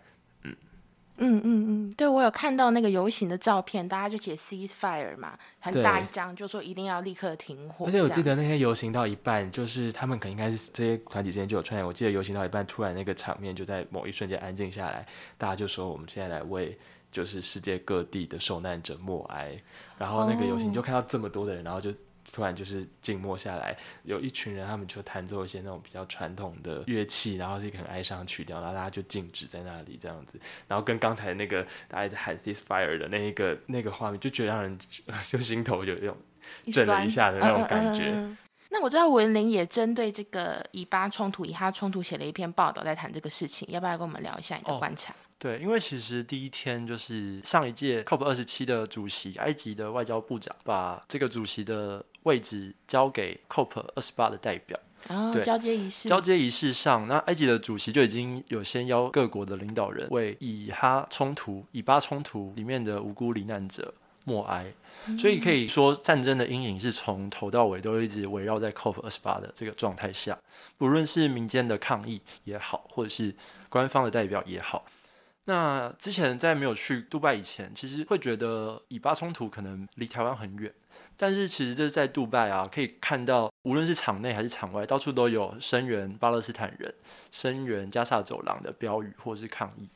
嗯嗯嗯，对我有看到那个游行的照片，大家就写 ceasefire 嘛，很大一张，就说一定要立刻停火。而且我记得那天游行到一半，就是他们可能应该是这些团体之间就有串联。我记得游行到一半，突然那个场面就在某一瞬间安静下来，大家就说我们现在来为就是世界各地的受难者默哀。然后那个游行就看到这么多的人，然后就。突然就是静默下来，有一群人，他们就弹奏一些那种比较传统的乐器，然后是一个很哀伤的曲调，然后大家就静止在那里这样子，然后跟刚才那个大家在喊 “This fire” 的那一个那个画面，就觉得让人就心头就有震了一下的那种感觉。那我知道文林也针对这个以巴冲突、以哈冲突写了一篇报道，在谈这个事情，要不要跟我们聊一下你的观察？对，因为其实第一天就是上一届 COP 二十七的主席，埃及的外交部长把这个主席的位置交给 COP 二十八的代表。哦，交接仪式。交接仪式上，那埃及的主席就已经有先邀各国的领导人为以哈冲突、以巴冲突里面的无辜罹难者默哀。所以可以说，战争的阴影是从头到尾都一直围绕在 COP 二十八的这个状态下，不论是民间的抗议也好，或者是官方的代表也好。那之前在没有去杜拜以前，其实会觉得以巴冲突可能离台湾很远，但是其实这是在杜拜啊，可以看到无论是场内还是场外，到处都有声援巴勒斯坦人、声援加沙走廊的标语或是抗议。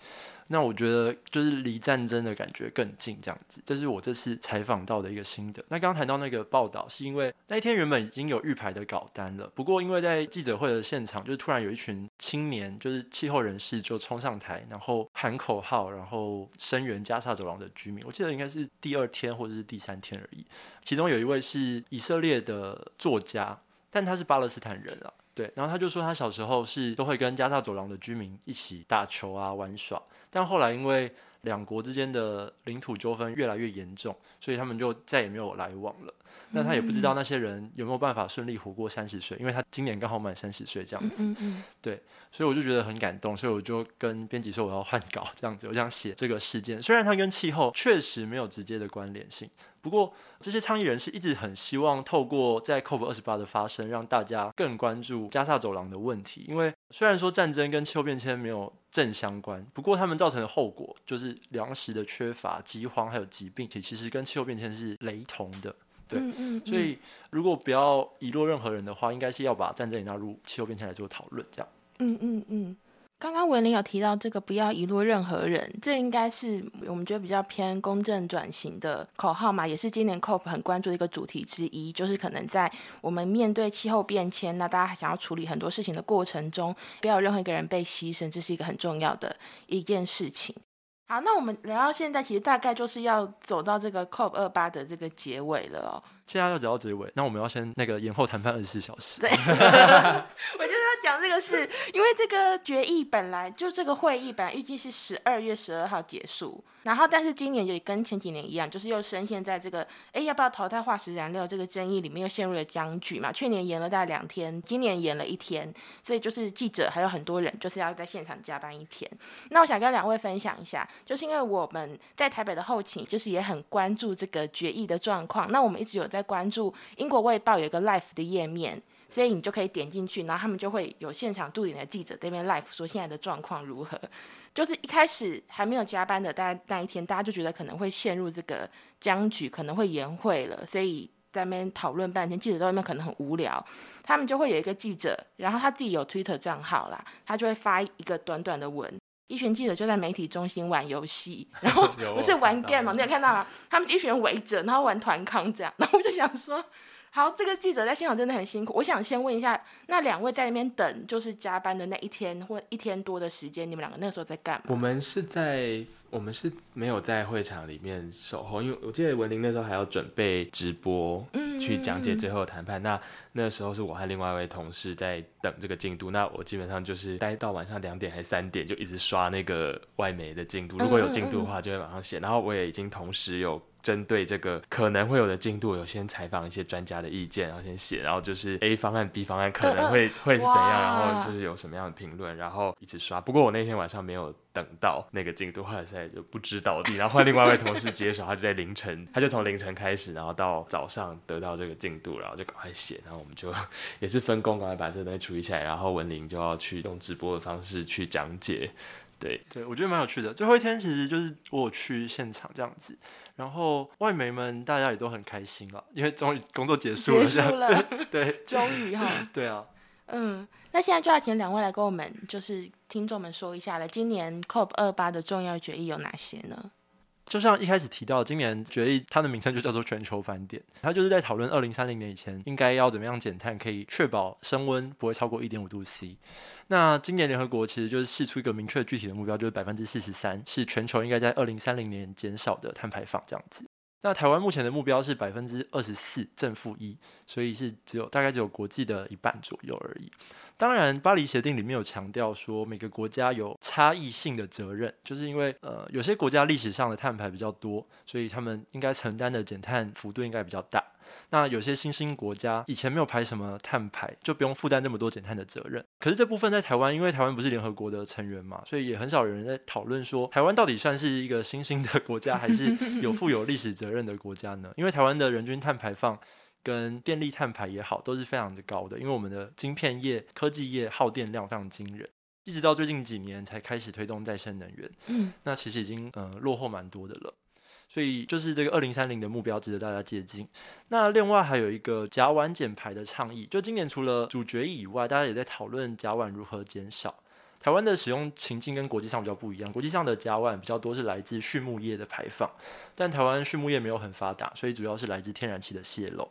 那我觉得就是离战争的感觉更近，这样子，这是我这次采访到的一个心得。那刚刚谈到那个报道，是因为那一天原本已经有预排的稿单了，不过因为在记者会的现场，就是突然有一群青年，就是气候人士就冲上台，然后喊口号，然后声援加沙走廊的居民。我记得应该是第二天或者是第三天而已。其中有一位是以色列的作家，但他是巴勒斯坦人啊。对，然后他就说他小时候是都会跟加沙走廊的居民一起打球啊玩耍，但后来因为两国之间的领土纠纷越来越严重，所以他们就再也没有来往了。那他也不知道那些人有没有办法顺利活过三十岁，因为他今年刚好满三十岁这样子。嗯嗯对，所以我就觉得很感动，所以我就跟编辑说我要换稿这样子，我想写这个事件。虽然它跟气候确实没有直接的关联性，不过这些倡议人士一直很希望透过在 COP 二十八的发生，让大家更关注加沙走廊的问题。因为虽然说战争跟气候变迁没有正相关，不过他们造成的后果就是粮食的缺乏、饥荒还有疾病，其实跟气候变迁是雷同的。对嗯嗯，所以如果不要遗落任何人的话，应该是要把战争也纳入气候变迁来做讨论，这样。嗯嗯嗯，刚刚文林有提到这个不要遗落任何人，这应该是我们觉得比较偏公正转型的口号嘛，也是今年 COP 很关注的一个主题之一，就是可能在我们面对气候变迁，那大家想要处理很多事情的过程中，不要有任何一个人被牺牲，这是一个很重要的一件事情。好，那我们聊到现在，其实大概就是要走到这个 COP 二八的这个结尾了哦。现在要走到结尾，那我们要先那个延后谈判二十四小时。对，我就是要讲这个事，因为这个决议本来就这个会议本来预计是十二月十二号结束，然后但是今年也跟前几年一样，就是又深陷在这个哎要不要淘汰化石燃料这个争议里面，又陷入了僵局嘛。去年延了大概两天，今年延了一天，所以就是记者还有很多人就是要在现场加班一天。那我想跟两位分享一下，就是因为我们在台北的后勤，就是也很关注这个决议的状况。那我们一直有在关注英国卫报有一个 Life 的页面。所以你就可以点进去，然后他们就会有现场驻点的记者这边 Life 说现在的状况如何。就是一开始还没有加班的，大家那一天大家就觉得可能会陷入这个僵局，可能会延会了，所以在那边讨论半天，记者在外面可能很无聊，他们就会有一个记者，然后他自己有 Twitter 账号啦，他就会发一个短短的文，一群记者就在媒体中心玩游戏，然后 不是玩 game 吗？你有看到吗？他们一群人围着，然后玩团康这样，然后我就想说。好，这个记者在现场真的很辛苦。我想先问一下，那两位在那边等，就是加班的那一天或一天多的时间，你们两个那个时候在干嘛？我们是在我们是没有在会场里面守候，因为我记得文林那时候还要准备直播，嗯去讲解最后的谈判。那那时候是我和另外一位同事在等这个进度，那我基本上就是待到晚上两点还三点，就一直刷那个外媒的进度，如果有进度的话就会马上写。然后我也已经同时有。针对这个可能会有的进度，有先采访一些专家的意见，然后先写，然后就是 A 方案、B 方案可能会会是怎样，然后就是有什么样的评论，然后一直刷。不过我那天晚上没有等到那个进度，后来现在就不知道地，然后换另外一位同事接手，他就在凌晨，他就从凌晨开始，然后到早上得到这个进度，然后就赶快写，然后我们就也是分工，赶快把这个东西处理起来，然后文玲就要去用直播的方式去讲解。对，对，我觉得蛮有趣的。最后一天其实就是我有去现场这样子，然后外媒们大家也都很开心了，因为终于工作结束了，结束了，对，终于哈，对啊。嗯，那现在就要请两位来跟我们，就是听众们说一下了，今年 COP 二八的重要决议有哪些呢？就像一开始提到，今年决议它的名称就叫做全球返点，它就是在讨论二零三零年以前应该要怎么样减碳，可以确保升温不会超过一点五度 C。那今年联合国其实就是试出一个明确具体的目标，就是百分之四十三是全球应该在二零三零年减少的碳排放这样子。那台湾目前的目标是百分之二十四正负一，所以是只有大概只有国际的一半左右而已。当然，巴黎协定里面有强调说，每个国家有差异性的责任，就是因为呃有些国家历史上的碳排比较多，所以他们应该承担的减碳幅度应该比较大。那有些新兴国家以前没有排什么碳排，就不用负担那么多减碳的责任。可是这部分在台湾，因为台湾不是联合国的成员嘛，所以也很少有人在讨论说，台湾到底算是一个新兴的国家，还是有负有历史责任的国家呢？因为台湾的人均碳排放跟电力碳排也好，都是非常的高的，因为我们的晶片业、科技业耗电量非常惊人。一直到最近几年才开始推动再生能源，嗯，那其实已经呃落后蛮多的了。所以就是这个二零三零的目标值得大家接近。那另外还有一个甲烷减排的倡议，就今年除了主决议以外，大家也在讨论甲烷如何减少。台湾的使用情境跟国际上比较不一样，国际上的甲烷比较多是来自畜牧业的排放，但台湾畜牧业没有很发达，所以主要是来自天然气的泄漏。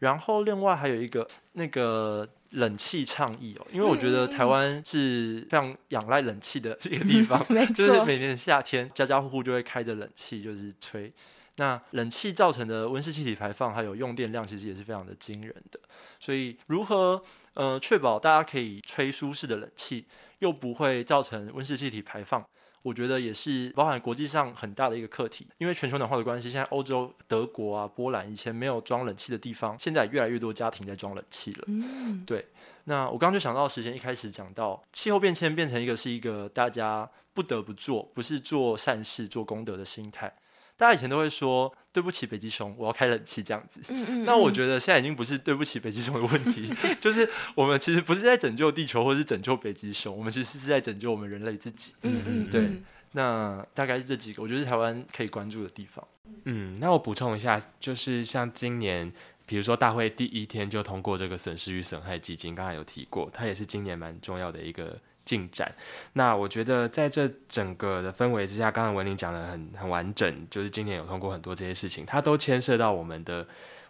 然后另外还有一个那个冷气倡议哦，因为我觉得台湾是非常仰赖冷气的一个地方，没就是，每年夏天家家户户就会开着冷气，就是吹。那冷气造成的温室气体排放还有用电量，其实也是非常的惊人的。所以如何呃确保大家可以吹舒适的冷气，又不会造成温室气体排放？我觉得也是包含国际上很大的一个课题。因为全球暖化的关系，现在欧洲、德国啊、波兰以前没有装冷气的地方，现在越来越多家庭在装冷气了。嗯，对，那我刚刚就想到，时间一开始讲到气候变迁变成一个是一个大家不得不做，不是做善事、做功德的心态。大家以前都会说对不起北极熊，我要开冷气这样子。嗯嗯，那我觉得现在已经不是对不起北极熊的问题，就是我们其实不是在拯救地球，或是拯救北极熊，我们其实是在拯救我们人类自己。嗯嗯对嗯那大概是这几个，我觉得是台湾可以关注的地方。嗯，那我补充一下，就是像今年，比如说大会第一天就通过这个损失与损害基金，刚才有提过，它也是今年蛮重要的一个进展。那我觉得在这整个的氛围之下，刚才文林讲的很很完整，就是今年有通过很多这些事情，它都牵涉到我们的。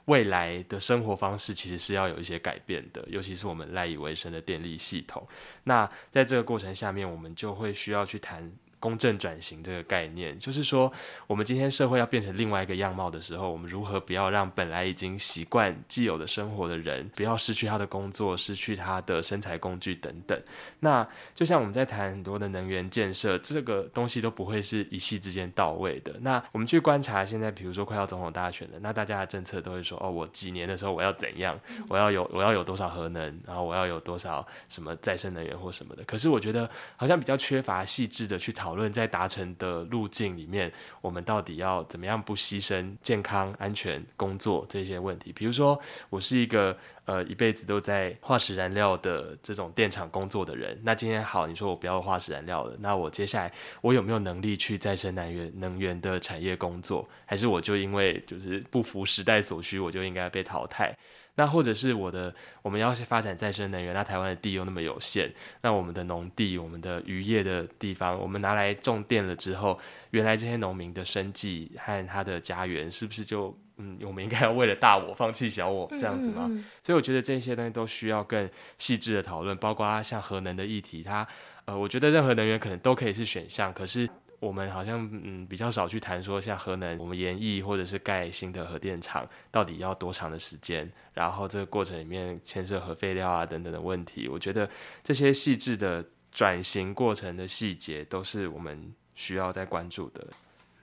未来的生活方式其实是要有一些改变的，尤其是我们赖以为生的电力系统。那在这个过程下面，我们就会需要去谈公正转型这个概念，就是说，我们今天社会要变成另外一个样貌的时候，我们如何不要让本来已经习惯既有的生活的人，不要失去他的工作，失去他的生财工具等等。那就像我们在谈很多的能源建设，这个东西都不会是一夕之间到位的。那我们去观察现在，比如说快要总统大选了，那大家的政策都会说，哦，我几年的时候我要怎样，我要有我要有多少核能，然后我要有多少什么再生能源或什么的。可是我觉得好像比较缺乏细致的去讨讨论，在达成的路径里面，我们到底要怎么样不牺牲健康、安全、工作这些问题。比如说，我是一个呃一辈子都在化石燃料的这种电厂工作的人，那今天好，你说我不要化石燃料了，那我接下来我有没有能力去再生能源能源的产业工作？还是我就因为就是不服时代所需，我就应该被淘汰？那或者是我的，我们要发展再生能源，那台湾的地又那么有限，那我们的农地、我们的渔业的地方，我们拿来种电了之后，原来这些农民的生计和他的家园，是不是就嗯，我们应该要为了大我放弃小我这样子吗？嗯嗯所以我觉得这些东西都需要更细致的讨论，包括像核能的议题，它呃，我觉得任何能源可能都可以是选项，可是我们好像嗯比较少去谈说像核能，我们研议或者是盖新的核电厂到底要多长的时间，然后这个过程里面牵涉核废料啊等等的问题，我觉得这些细致的转型过程的细节都是我们需要在关注的。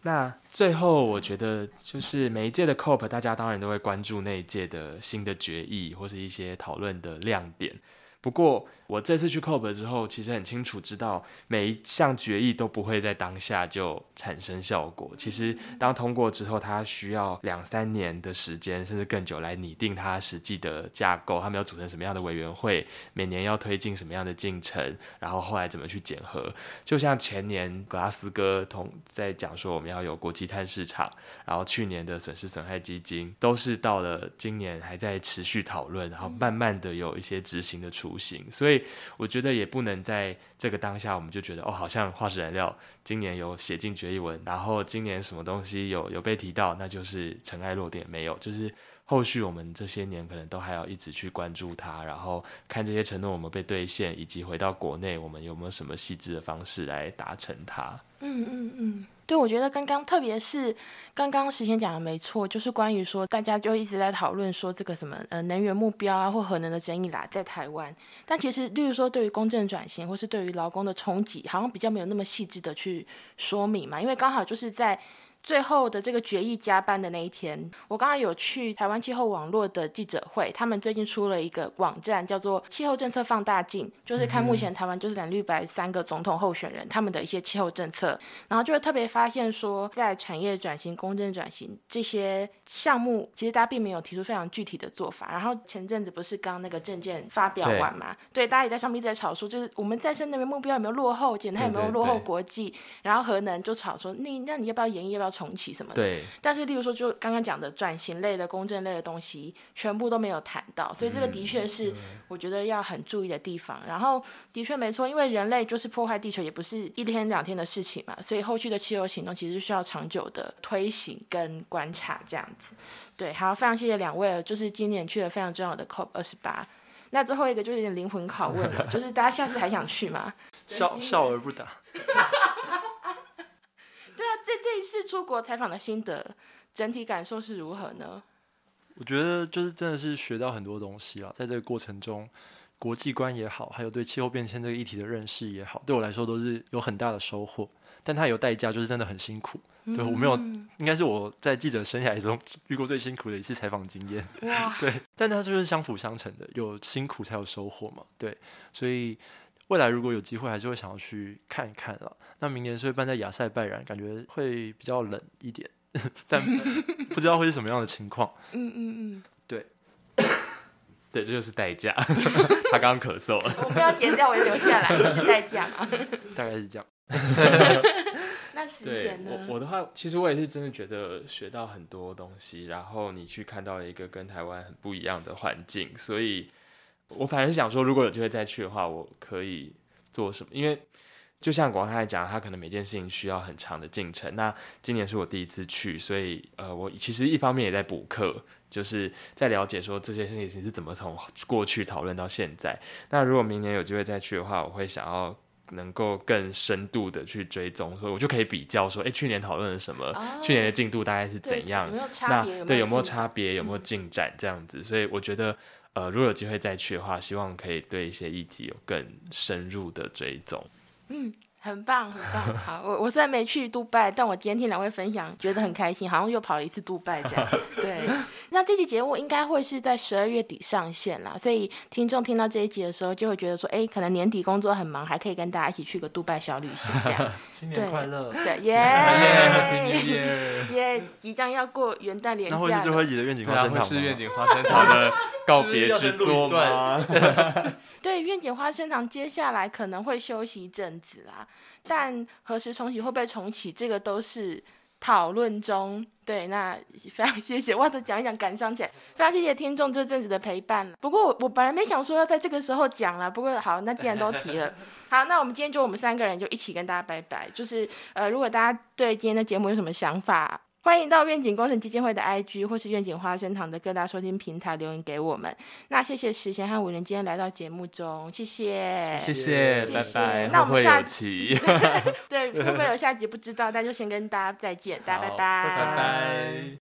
那最后，我觉得就是每一届的 COP，大家当然都会关注那一届的新的决议或是一些讨论的亮点。不过，我这次去 COP 之后，其实很清楚知道每一项决议都不会在当下就产生效果。其实，当通过之后，它需要两三年的时间，甚至更久来拟定它实际的架构。他们要组成什么样的委员会，每年要推进什么样的进程，然后后来怎么去检核。就像前年格拉斯哥同在讲说我们要有国际碳市场，然后去年的损失损害基金都是到了今年还在持续讨论，然后慢慢的有一些执行的处不行。所以我觉得也不能在这个当下我们就觉得哦，好像化石燃料今年有写进决议文，然后今年什么东西有有被提到，那就是尘埃落定，没有，就是。后续我们这些年可能都还要一直去关注它，然后看这些承诺我们被兑现，以及回到国内我们有没有什么细致的方式来达成它。嗯嗯嗯，对，我觉得刚刚特别是刚刚时贤讲的没错，就是关于说大家就一直在讨论说这个什么呃能源目标啊或核能的争议啦，在台湾，但其实例如说对于公正转型或是对于劳工的冲击，好像比较没有那么细致的去说明嘛，因为刚好就是在。最后的这个决议加班的那一天，我刚刚有去台湾气候网络的记者会，他们最近出了一个网站，叫做气候政策放大镜，就是看目前台湾就是蓝绿白三个总统候选人他们的一些气候政策，然后就会特别发现说，在产业转型、公正转型这些项目，其实大家并没有提出非常具体的做法。然后前阵子不是刚那个证件发表完嘛，对，大家也在上面一直在吵说，就是我们再生能源目标有没有落后，减碳有没有落后国际，然后核能就吵说，你那你要不要延役，要不要？重启什么的，对。但是，例如说，就刚刚讲的转型类的、公正类的东西，全部都没有谈到，所以这个的确是我觉得要很注意的地方。然后，的确没错，因为人类就是破坏地球，也不是一天两天的事情嘛，所以后续的气候行动其实需要长久的推行跟观察这样子。对，好，非常谢谢两位，就是今年去了非常重要的 COP 二十八。那最后一个就是有点灵魂拷问了，就是大家下次还想去吗？笑笑而不答。对啊，这这一次出国采访的心得，整体感受是如何呢？我觉得就是真的是学到很多东西啊，在这个过程中，国际观也好，还有对气候变迁这个议题的认识也好，对我来说都是有很大的收获。但它有代价，就是真的很辛苦。对我没有，应该是我在记者生涯中遇过最辛苦的一次采访经验。哇，对，但它就是相辅相成的，有辛苦才有收获嘛。对，所以未来如果有机会，还是会想要去看一看了。那明年是会办在亚塞拜然，感觉会比较冷一点，但 不知道会是什么样的情况。嗯嗯嗯，对，对，这就是代价。他刚刚咳嗽了，我不要剪掉，我就留下来，这是代价嘛。大概是这样。那实对现呢？我我的话，其实我也是真的觉得学到很多东西，然后你去看到了一个跟台湾很不一样的环境，所以我反正是想说，如果有机会再去的话，我可以做什么？因为就像广泰讲，他可能每件事情需要很长的进程。那今年是我第一次去，所以呃，我其实一方面也在补课，就是在了解说这些事情是怎么从过去讨论到现在。那如果明年有机会再去的话，我会想要。能够更深度的去追踪，所以我就可以比较说，哎，去年讨论了什么？哦去年的进度大概是怎样？有没有差那别？对有没有差别？有没有进展？这样子，所以我觉得，呃，如果有机会再去的话，希望可以对一些议题有更深入的追踪。嗯，很棒，很棒。好，我我虽然没去杜拜，但我今天听两位分享，觉得很开心，好像又跑了一次杜拜这样。对，那这期节目应该会是在十二月底上线啦，所以听众听到这一集的时候，就会觉得说，哎，可能年底工作很忙，还可以跟大家一起去个杜拜小旅行这样。新年快乐！对，耶！耶，即将要过元旦连那会。是最后一集的愿景花生糖是愿景花生糖的告别之作吗？对，愿景花生糖接下来可能会休息一阵子啦，但何时重启会不会重启，这个都是讨论中。对，那 非常谢谢，哇，这讲一讲感伤起来，非常谢谢听众这阵子的陪伴。不过我我本来没想说要在这个时候讲了，不过好，那既然都提了，好，那我们今天就我们三个人就一起跟大家拜拜。就是呃，如果大家对今天的节目有什么想法，欢迎到愿景工程基金会的 IG 或是愿景花生堂的各大收听平台留言给我们。那谢谢石贤和五人今天来到节目中，谢谢。谢谢，谢谢拜拜，那我们下期，对，会不会有下集不知道，那就先跟大家再见，大家拜拜，拜拜。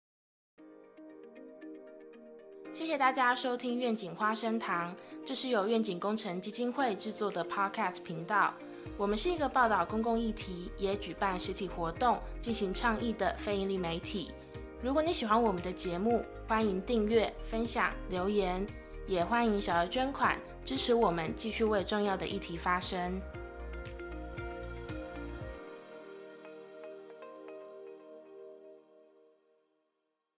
谢谢大家收听愿景花生堂，这是由愿景工程基金会制作的 Podcast 频道。我们是一个报道公共议题，也举办实体活动、进行倡议的非营利媒体。如果你喜欢我们的节目，欢迎订阅、分享、留言，也欢迎小额捐款支持我们继续为重要的议题发声。